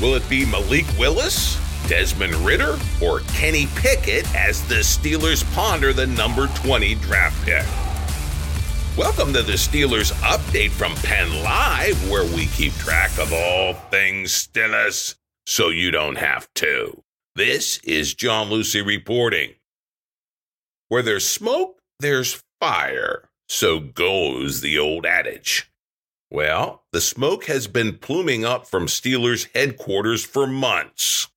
Will it be Malik Willis, Desmond Ridder, or Kenny Pickett as the Steelers ponder the number 20 draft pick? Welcome to the Steelers update from Penn Live, where we keep track of all things Steelers so you don't have to. This is John Lucy reporting. Where there's smoke, there's fire. So goes the old adage. Well, the smoke has been pluming up from Steelers headquarters for months.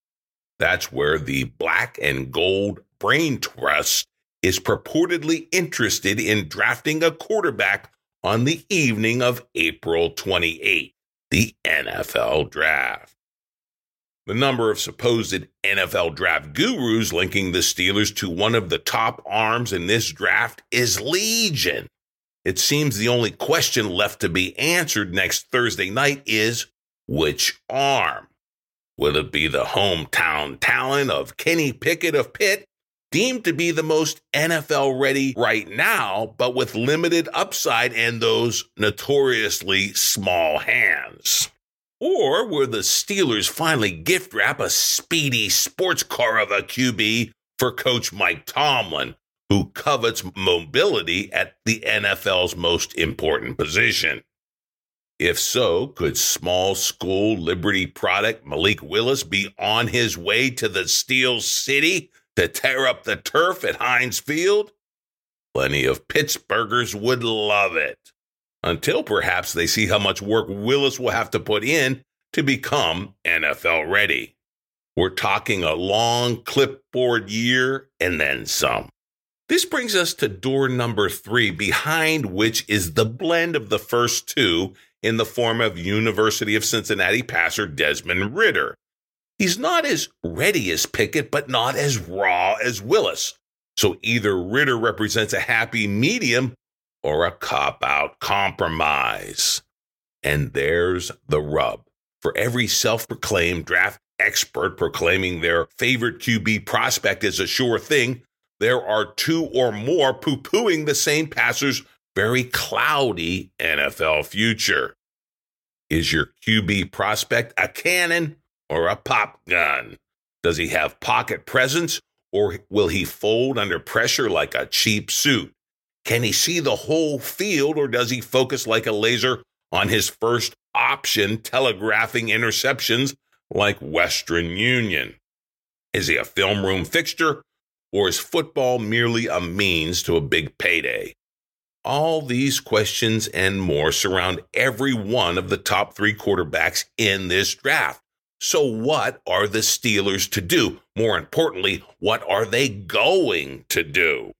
That's where the Black and Gold Brain Trust is purportedly interested in drafting a quarterback on the evening of April 28, the NFL draft. The number of supposed NFL draft gurus linking the Steelers to one of the top arms in this draft is legion. It seems the only question left to be answered next Thursday night is which arm? Will it be the hometown talent of Kenny Pickett of Pitt, deemed to be the most NFL ready right now, but with limited upside and those notoriously small hands? Or will the Steelers finally gift wrap a speedy sports car of a QB for Coach Mike Tomlin, who covets mobility at the NFL's most important position. If so, could small school Liberty product Malik Willis be on his way to the Steel City to tear up the turf at Heinz Field? Plenty of Pittsburghers would love it. Until perhaps they see how much work Willis will have to put in to become NFL ready. We're talking a long clipboard year and then some. This brings us to door number three, behind which is the blend of the first two in the form of University of Cincinnati passer Desmond Ridder. He's not as ready as Pickett, but not as raw as Willis. So either Ridder represents a happy medium or a cop out compromise. And there's the rub. For every self proclaimed draft expert proclaiming their favorite QB prospect is a sure thing, there are two or more poo pooing the same passer's very cloudy NFL future. Is your QB prospect a cannon or a pop gun? Does he have pocket presence or will he fold under pressure like a cheap suit? Can he see the whole field or does he focus like a laser on his first option, telegraphing interceptions like Western Union? Is he a film room fixture or is football merely a means to a big payday? All these questions and more surround every one of the top three quarterbacks in this draft. So, what are the Steelers to do? More importantly, what are they going to do?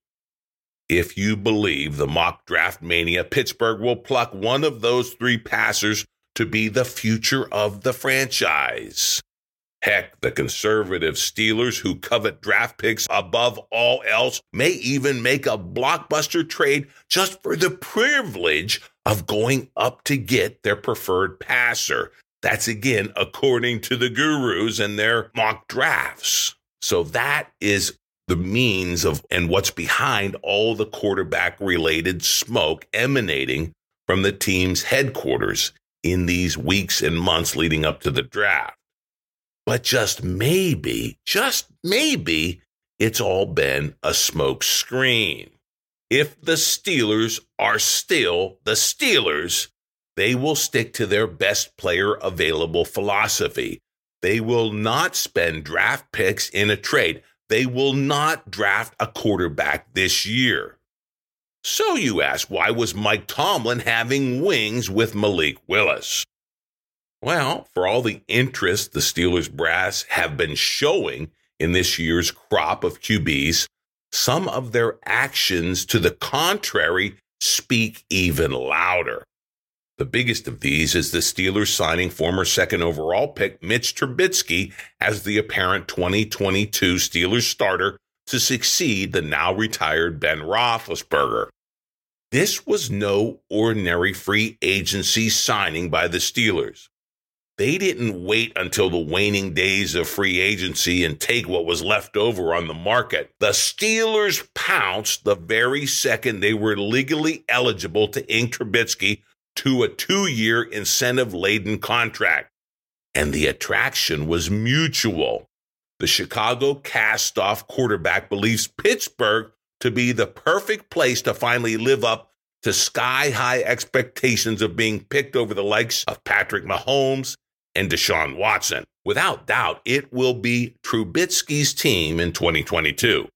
If you believe the mock draft mania, Pittsburgh will pluck one of those three passers to be the future of the franchise. Heck, the conservative Steelers who covet draft picks above all else may even make a blockbuster trade just for the privilege of going up to get their preferred passer. That's again according to the gurus and their mock drafts. So that is the means of and what's behind all the quarterback related smoke emanating from the team's headquarters in these weeks and months leading up to the draft. But just maybe, just maybe, it's all been a smoke screen. If the Steelers are still the Steelers, they will stick to their best player available philosophy. They will not spend draft picks in a trade. They will not draft a quarterback this year. So you ask, why was Mike Tomlin having wings with Malik Willis? Well, for all the interest the Steelers brass have been showing in this year's crop of QBs, some of their actions to the contrary speak even louder. The biggest of these is the Steelers signing former second overall pick Mitch Trubisky as the apparent 2022 Steelers starter to succeed the now retired Ben Roethlisberger. This was no ordinary free agency signing by the Steelers. They didn't wait until the waning days of free agency and take what was left over on the market. The Steelers pounced the very second they were legally eligible to ink Trubisky to a two year incentive laden contract. And the attraction was mutual. The Chicago cast off quarterback believes Pittsburgh to be the perfect place to finally live up to sky high expectations of being picked over the likes of Patrick Mahomes and Deshaun Watson. Without doubt, it will be Trubisky's team in 2022.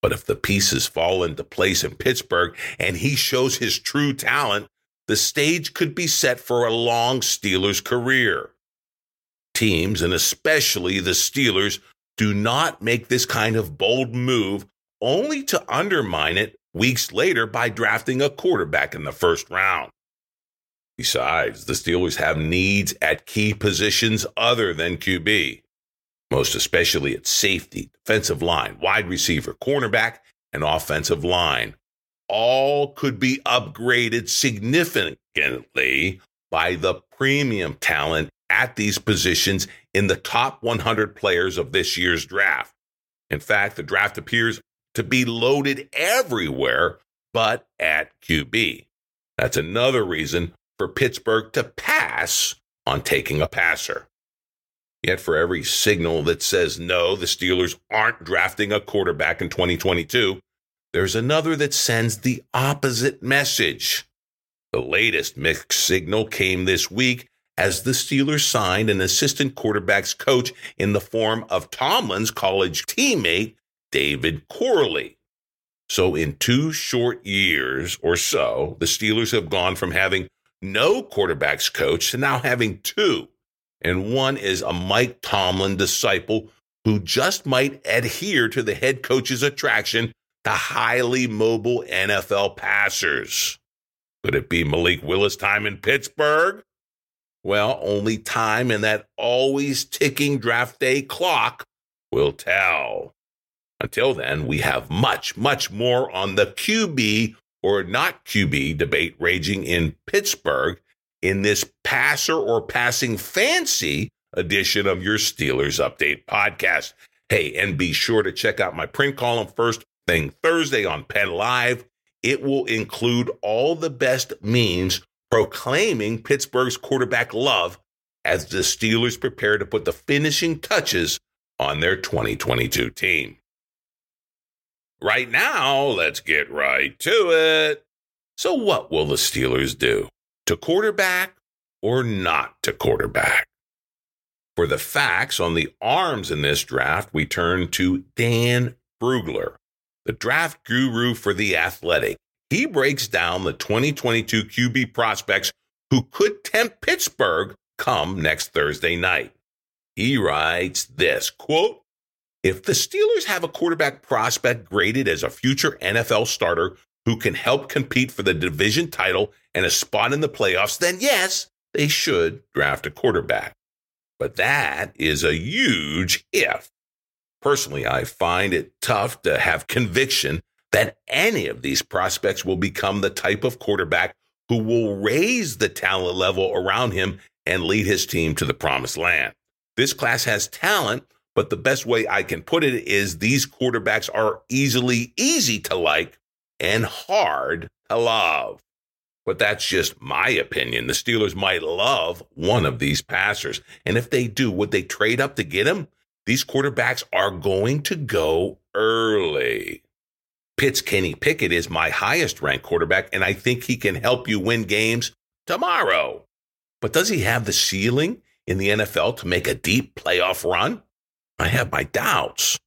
But if the pieces fall into place in Pittsburgh and he shows his true talent, the stage could be set for a long Steelers career. Teams, and especially the Steelers, do not make this kind of bold move only to undermine it weeks later by drafting a quarterback in the first round. Besides, the Steelers have needs at key positions other than QB, most especially at safety, defensive line, wide receiver, cornerback, and offensive line all could be upgraded significantly by the premium talent at these positions in the top 100 players of this year's draft. In fact, the draft appears to be loaded everywhere but at QB. That's another reason for Pittsburgh to pass on taking a passer. Yet, for every signal that says no, the Steelers aren't drafting a quarterback in 2022, there's another that sends the opposite message. The latest mixed signal came this week as the Steelers signed an assistant quarterbacks coach in the form of Tomlin's college teammate, David Corley. So, in two short years or so, the Steelers have gone from having no quarterbacks coach to now having two. And one is a Mike Tomlin disciple who just might adhere to the head coach's attraction to highly mobile NFL passers. Could it be Malik Willis time in Pittsburgh? Well, only time and that always ticking draft day clock will tell. Until then, we have much, much more on the QB or not QB debate raging in Pittsburgh in this passer or passing fancy edition of your Steelers Update podcast. Hey, and be sure to check out my print column first thing Thursday on Penn Live. It will include all the best memes proclaiming Pittsburgh's quarterback love as the Steelers prepare to put the finishing touches on their 2022 team. Right now, let's get right to it. So, what will the Steelers do? To quarterback or not to quarterback? For the facts on the arms in this draft, we turn to Dane Brugler, the draft guru for The Athletic. He breaks down the 2022 QB prospects who could tempt Pittsburgh come next Thursday night. He writes this quote, if the Steelers have a quarterback prospect graded as a future NFL starter who can help compete for the division title and a spot in the playoffs, then yes, they should draft a quarterback. But that is a huge if. Personally, I find it tough to have conviction that any of these prospects will become the type of quarterback who will raise the talent level around him and lead his team to the promised land. This class has talent, but the best way I can put it is these quarterbacks are easily easy to like and hard to love. But that's just my opinion. The Steelers might love one of these passers. And if they do, would they trade up to get him? These quarterbacks are going to go early. Pitt's Kenny Pickett is my highest ranked quarterback, and I think he can help you win games tomorrow. But does he have the ceiling in the NFL to make a deep playoff run? I have my doubts.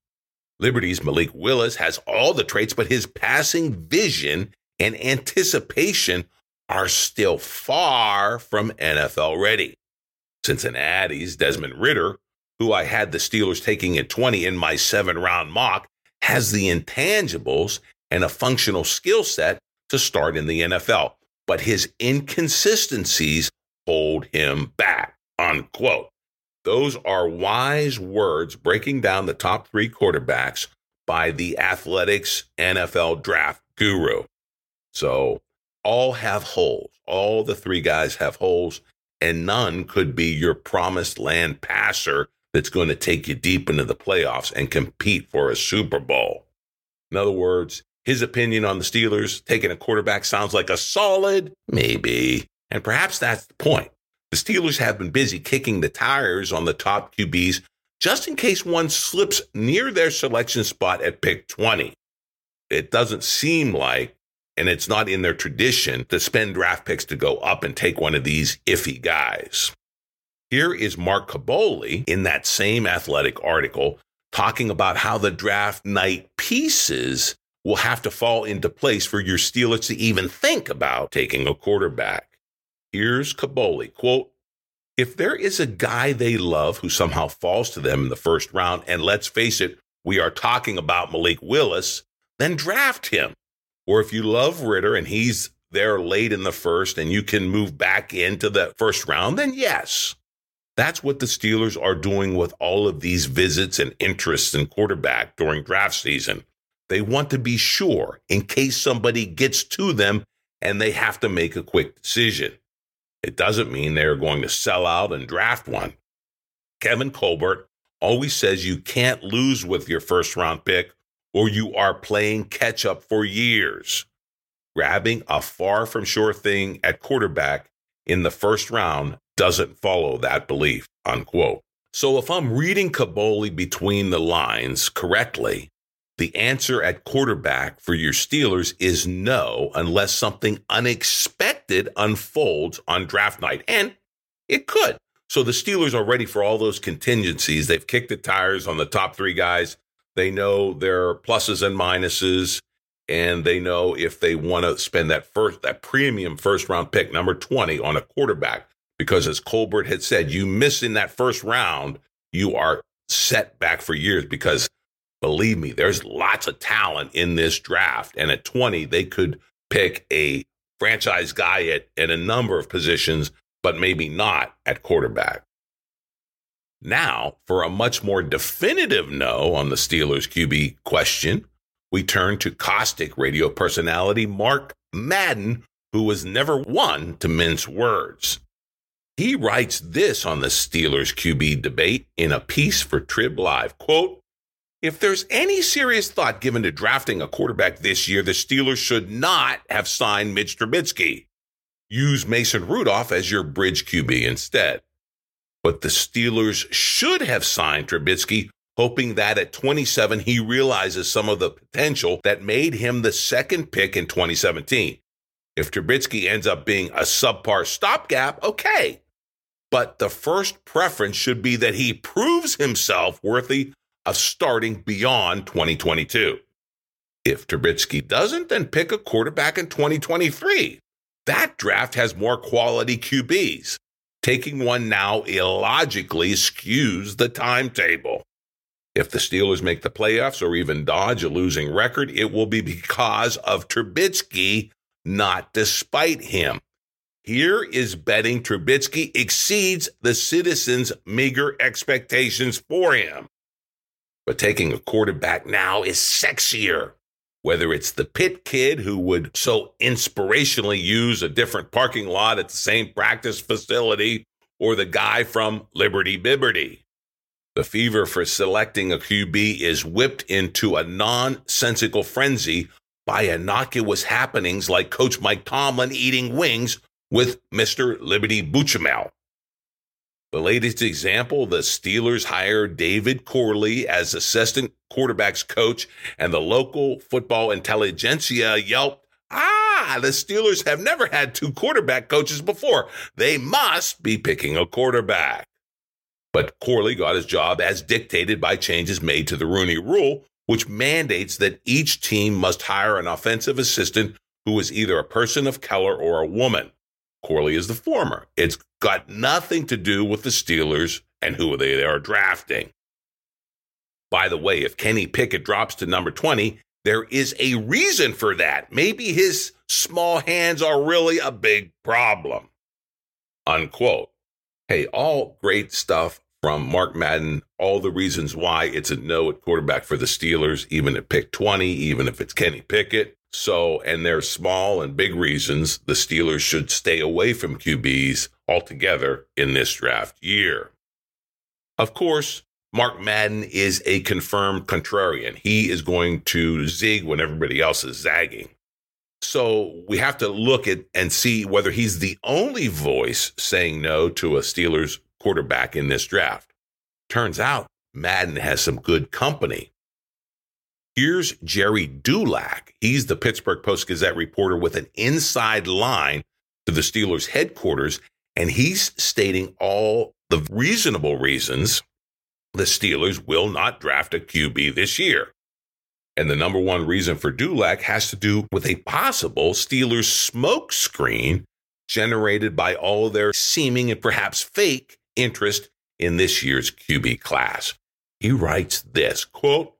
Liberty's Malik Willis has all the traits, but his passing vision and anticipation are still far from NFL ready. Cincinnati's Desmond Ridder, who I had the Steelers taking at 20 in my seven round mock, has the intangibles and a functional skill set to start in the NFL. but his inconsistencies hold him back. Unquote. Those are wise words breaking down the top three quarterbacks by the Athletics NFL draft guru. So all have holes. All the three guys have holes, and none could be your promised land passer that's going to take you deep into the playoffs and compete for a Super Bowl. In other words, his opinion on the Steelers taking a quarterback sounds like a solid maybe. And perhaps that's the point. The Steelers have been busy kicking the tires on the top QBs just in case one slips near their selection spot at pick 20. It doesn't seem like, and it's not in their tradition, to spend draft picks to go up and take one of these iffy guys. Here is Mark Kaboly in that same athletic article talking about how the draft night pieces will have to fall into place for your Steelers to even think about taking a quarterback. Here's Kaboly quote, if there is a guy they love who somehow falls to them in the first round, and let's face it, we are talking about Malik Willis, then draft him. Or if you love Ridder and he's there late in the first and you can move back into the first round, then yes. That's what the Steelers are doing with all of these visits and interests in quarterback during draft season. They want to be sure in case somebody gets to them and they have to make a quick decision. It doesn't mean they're going to sell out and draft one. Kevin Colbert always says you can't lose with your first round pick or you are playing catch up for years. Grabbing a far from sure thing at quarterback in the first round doesn't follow that belief, unquote. So if I'm reading Kaboly between the lines correctly, the answer at quarterback for your Steelers is no, unless something unexpected unfolds on draft night. And it could. So the Steelers are ready for all those contingencies. They've kicked the tires on the top three guys. They know their pluses and minuses, and they know if they want to spend that first, that premium first round pick, number 20, on a quarterback. Because as Colbert had said, you miss in that first round, you are set back for years because believe me, there's lots of talent in this draft. And at 20, they could pick a franchise guy at, at a number of positions, but maybe not at quarterback. Now, for a much more definitive no on the Steelers QB question, we turn to caustic radio personality Mark Madden, who was never one to mince words. He writes this on the Steelers QB debate in a piece for Trib Live. Quote, if there's any serious thought given to drafting a quarterback this year, the Steelers should not have signed Mitch Trubisky. Use Mason Rudolph as your bridge QB instead. But the Steelers should have signed Trubisky, hoping that at 27 he realizes some of the potential that made him the second pick in 2017. If Trubisky ends up being a subpar stopgap, okay. But the first preference should be that he proves himself worthy of starting beyond 2022. If Trubisky doesn't, then pick a quarterback in 2023. That draft has more quality QBs. Taking one now illogically skews the timetable. If the Steelers make the playoffs or even dodge a losing record, it will be because of Trubisky, not despite him. Here is betting Trubisky exceeds the citizens' meager expectations for him. But taking a quarterback now is sexier. Whether it's the Pitt kid who would so inspirationally use a different parking lot at the same practice facility, or the guy from Liberty Bibberty. The fever for selecting a QB is whipped into a nonsensical frenzy by innocuous happenings like Coach Mike Tomlin eating wings with Mr. Liberty Buchamel. The latest example the Steelers hired David Corley as assistant quarterbacks coach, and the local football intelligentsia yelped, Ah, the Steelers have never had two quarterback coaches before. They must be picking a quarterback. But Corley got his job as dictated by changes made to the Rooney Rule, which mandates that each team must hire an offensive assistant who is either a person of color or a woman. Corley is the former. It's got nothing to do with the Steelers and who they are drafting. By the way, if Kenny Pickett drops to number 20, there is a reason for that. Maybe his small hands are really a big problem. Unquote. Hey, all great stuff from Mark Madden, all the reasons why it's a no at quarterback for the Steelers, even at pick 20, even if it's Kenny Pickett. So, and there's small and big reasons the Steelers should stay away from QBs altogether in this draft year. Of course, Mark Madden is a confirmed contrarian. He is going to zig when everybody else is zagging. So we have to look at and see whether he's the only voice saying no to a Steelers quarterback in this draft. Turns out Madden has some good company. Here's Gerry Dulac. He's the Pittsburgh Post Gazette reporter with an inside line to the Steelers headquarters, and he's stating all the reasonable reasons the Steelers will not draft a QB this year. And the number one reason for Dulac has to do with a possible Steelers smokescreen generated by all their seeming and perhaps fake interest in this year's QB class. He writes this quote,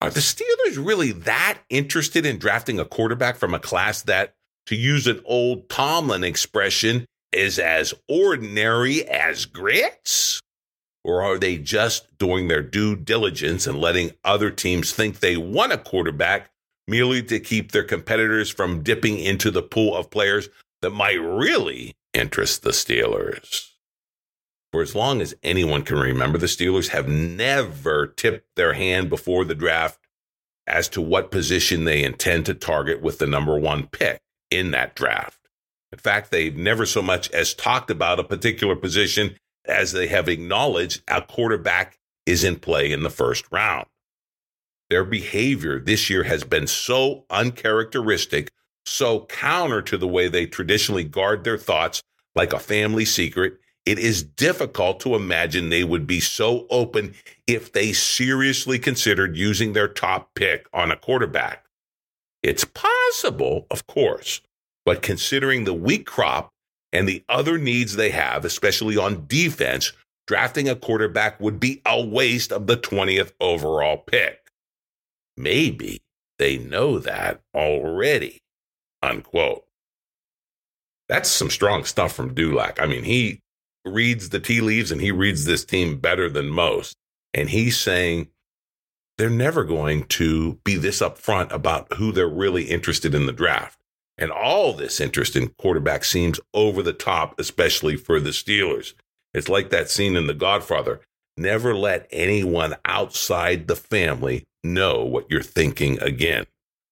are the Steelers really that interested in drafting a quarterback from a class that, to use an old Tomlin expression, is as ordinary as grits? Or are they just doing their due diligence and letting other teams think they want a quarterback merely to keep their competitors from dipping into the pool of players that might really interest the Steelers? For as long as anyone can remember, the Steelers have never tipped their hand before the draft as to what position they intend to target with the number one pick in that draft. In fact, they've never so much as talked about a particular position as they have acknowledged a quarterback is in play in the first round. Their behavior this year has been so uncharacteristic, so counter to the way they traditionally guard their thoughts like a family secret it is difficult to imagine they would be so open if they seriously considered using their top pick on a quarterback. It's possible, of course, but considering the weak crop and the other needs they have, especially on defense, drafting a quarterback would be a waste of the 20th overall pick. Maybe they know that already. Unquote. That's some strong stuff from Dulac. I mean, he reads the tea leaves and he reads this team better than most. And he's saying they're never going to be this upfront about who they're really interested in the draft. And all this interest in quarterback seems over the top, especially for the Steelers. It's like that scene in The Godfather. Never let anyone outside the family know what you're thinking again.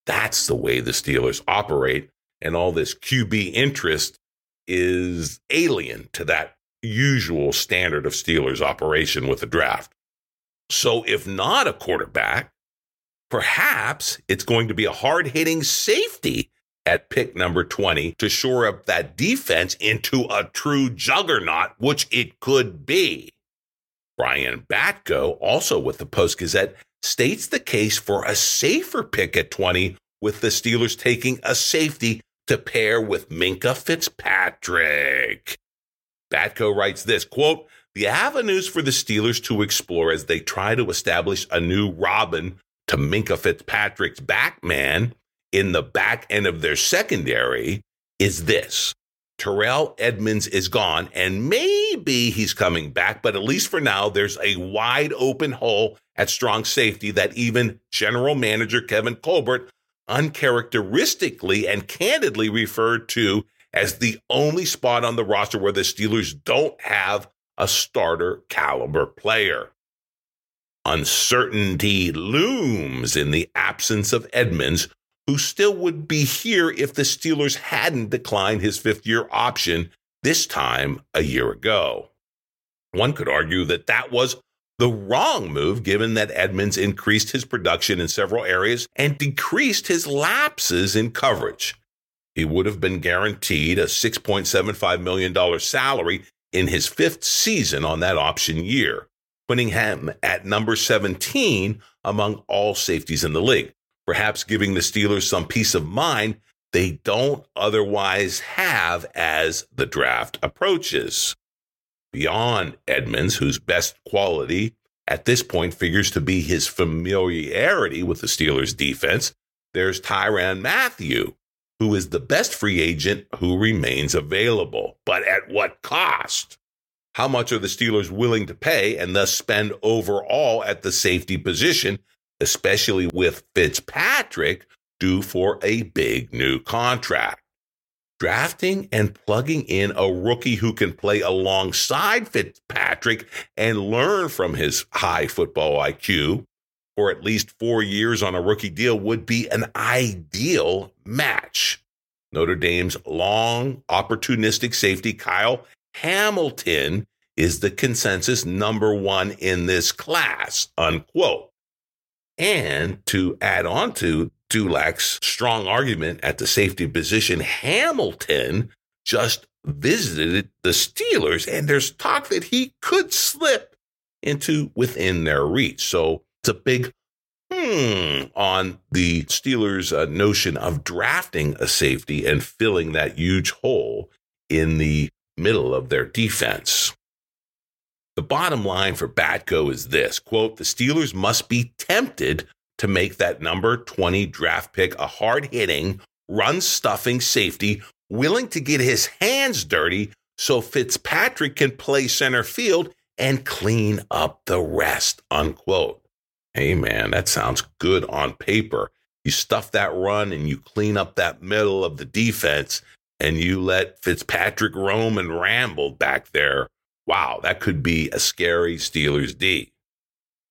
That's the way the Steelers operate. And all this QB interest is alien to that usual standard of Steelers operation with the draft. So, if not a quarterback, perhaps it's going to be a hard hitting safety at pick number 20 to shore up that defense into a true juggernaut, which it could be. Brian Batko, also with the Post Gazette, states the case for a safer pick at 20, with the Steelers taking a safety to pair with Minkah Fitzpatrick. Batko writes this quote, the avenues for the Steelers to explore as they try to establish a new Robin to Minkah Fitzpatrick's Batman in the back end of their secondary is this. Terrell Edmunds is gone, and maybe he's coming back, but at least for now, there's a wide open hole at strong safety that even general manager Kevin Colbert uncharacteristically and candidly referred to as the only spot on the roster where the Steelers don't have a starter caliber player. Uncertainty looms in the absence of Edmunds, who still would be here if the Steelers hadn't declined his fifth year option this time a year ago. One could argue that that was the wrong move given that Edmunds increased his production in several areas and decreased his lapses in coverage he would have been guaranteed a $6.75 million salary in his fifth season on that option year, putting him at number 17 among all safeties in the league, perhaps giving the Steelers some peace of mind they don't otherwise have as the draft approaches. Beyond Edmunds, whose best quality at this point figures to be his familiarity with the Steelers' defense, there's Tyrann Mathieu, who is the best free agent who remains available. But at what cost? How much are the Steelers willing to pay and thus spend overall at the safety position, especially with Fitzpatrick due for a big new contract? Drafting and plugging in a rookie who can play alongside Fitzpatrick and learn from his high football IQ for at least four years on a rookie deal would be an ideal match. Notre Dame's long, opportunistic safety, Kyle Hamilton, is the consensus number one in this class, unquote. And to add on to Dulac's strong argument at the safety position, Hamilton just visited the Steelers, and there's talk that he could slip into within their reach. So a big hmm on the Steelers' uh, notion of drafting a safety and filling that huge hole in the middle of their defense. The bottom line for Batko is this quote, the Steelers must be tempted to make that number 20 draft pick a hard hitting, run stuffing safety willing to get his hands dirty so Fitzpatrick can play center field and clean up the rest, unquote. Hey, man, that sounds good on paper. You stuff that run and you clean up that middle of the defense and you let Fitzpatrick roam and ramble back there. Wow, that could be a scary Steelers D.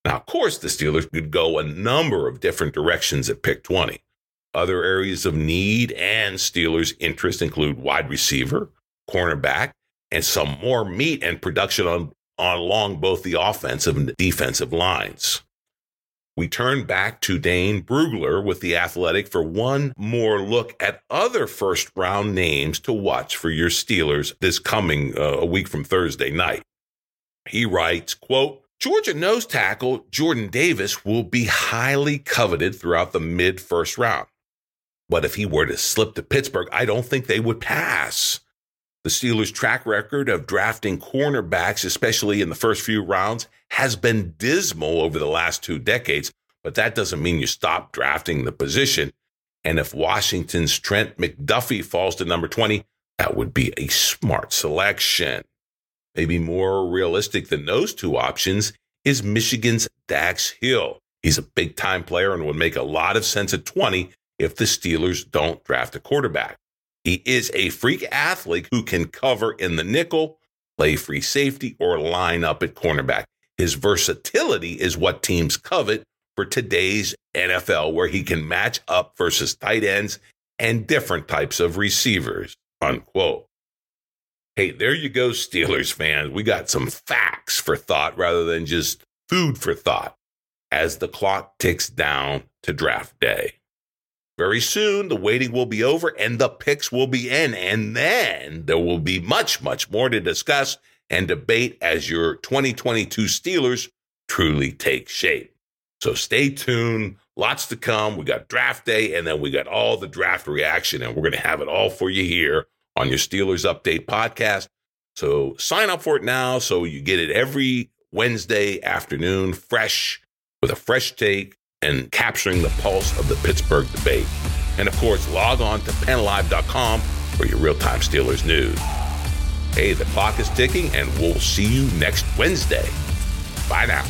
Now, of course, the Steelers could go a number of different directions at pick 20. Other areas of need and Steelers' interest include wide receiver, cornerback, and some more meat and production on, on along both the offensive and defensive lines. We turn back to Dane Brugler with the Athletic for one more look at other first round names to watch for your Steelers this coming uh, a week from Thursday night. He writes, quote, Georgia nose tackle Jordan Davis will be highly coveted throughout the mid first round. But if he were to slip to Pittsburgh, I don't think they would pass. The Steelers' track record of drafting cornerbacks, especially in the first few rounds, has been dismal over the last two decades, but that doesn't mean you stop drafting the position. And if Washington's Trent McDuffie falls to number 20, that would be a smart selection. Maybe more realistic than those two options is Michigan's Dax Hill. He's a big time player and would make a lot of sense at 20 if the Steelers don't draft a quarterback. He is a freak athlete who can cover in the nickel, play free safety, or line up at cornerback. His versatility is what teams covet for today's NFL, where he can match up versus tight ends and different types of receivers. Unquote. Hey, there you go, Steelers fans. We got some facts for thought rather than just food for thought as the clock ticks down to draft day. Very soon, the waiting will be over and the picks will be in. And then there will be much, much more to discuss and debate as your 2022 Steelers truly take shape. So stay tuned. Lots to come. We got draft day and then we got all the draft reaction, and we're going to have it all for you here on your Steelers Update podcast. So sign up for it now so you get it every Wednesday afternoon, fresh with a fresh take and capturing the pulse of the Pittsburgh debate. And of course, log on to PennLive.com for your real time Steelers news. Hey, the clock is ticking, and we'll see you next Wednesday. Bye now.